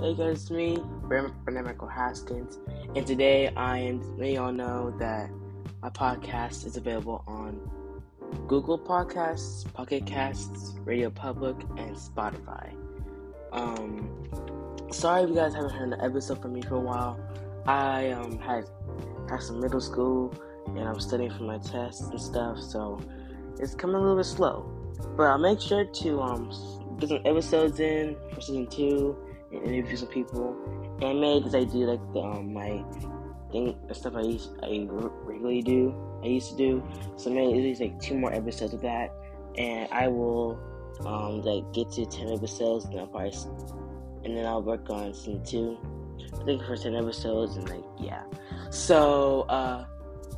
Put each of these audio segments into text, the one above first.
Hey guys, it's me, Bernard Michael Haskins, and today I am letting y'all know that my podcast is available on Google Podcasts, Pocket Casts, Radio Public, and Spotify. Um, sorry if you guys haven't heard an episode from me for a while. I um had had some middle school, and I'm studying for my tests and stuff, so it's coming a little bit slow. But I'll make sure to um get some episodes in for season two and interview some people. And I made this do like the, um, my thing, the stuff I used, I regularly do, I used to do. So I made at least like two more episodes of that, and I will um like get to ten episodes, and I'll probably, and then I'll work on season two. I think for ten episodes, and like yeah. So uh,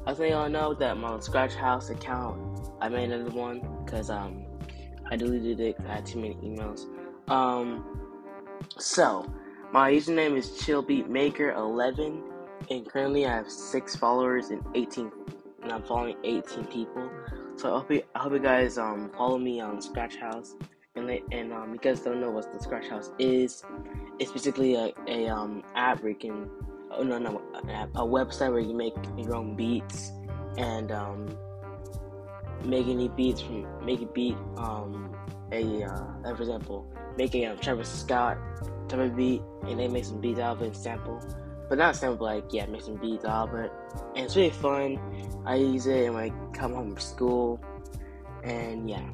I letting y'all know that my Scratch House account, I made another one because um I deleted it. I had too many emails. Um, so my username is chillbeatmaker11, and currently I have six followers and 18, and I'm following 18 people. So I hope you, I hope you guys um follow me on Scratch House. And, and um, you guys don't know what the Scratch House is, it's basically a, a um app where you can, oh no no, a, a website where you make your own beats and um make any beats from make a beat um a uh, for example making a um, Travis Scott type of beat and they make some beats out of it and sample. But not sample like yeah make some beats out of it. And it's really fun. I use it when I come home from school. And yeah.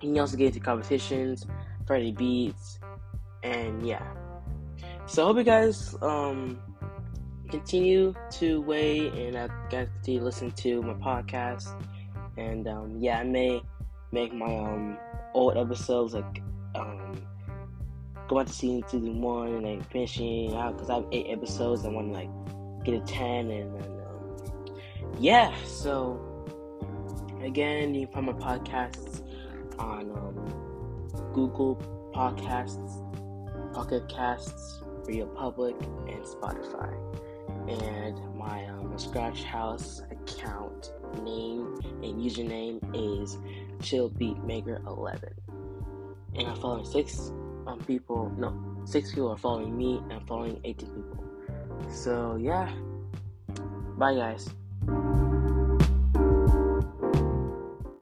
You can also get into competitions Friday beats. And yeah. So I hope you guys um continue to wait and I guys continue to listen to my podcast. And um, yeah, I may make my um old episodes like um go out to season season one and then finishing out because I have eight episodes. I want to like get a ten and then um, yeah. So again, you can find my podcasts on um, Google Podcasts, Pocket Casts, Radio Public, and Spotify. Scratch House account name and username is chillbeatmaker11 and i'm following six um, people no six people are following me and i'm following 18 people. So yeah. Bye guys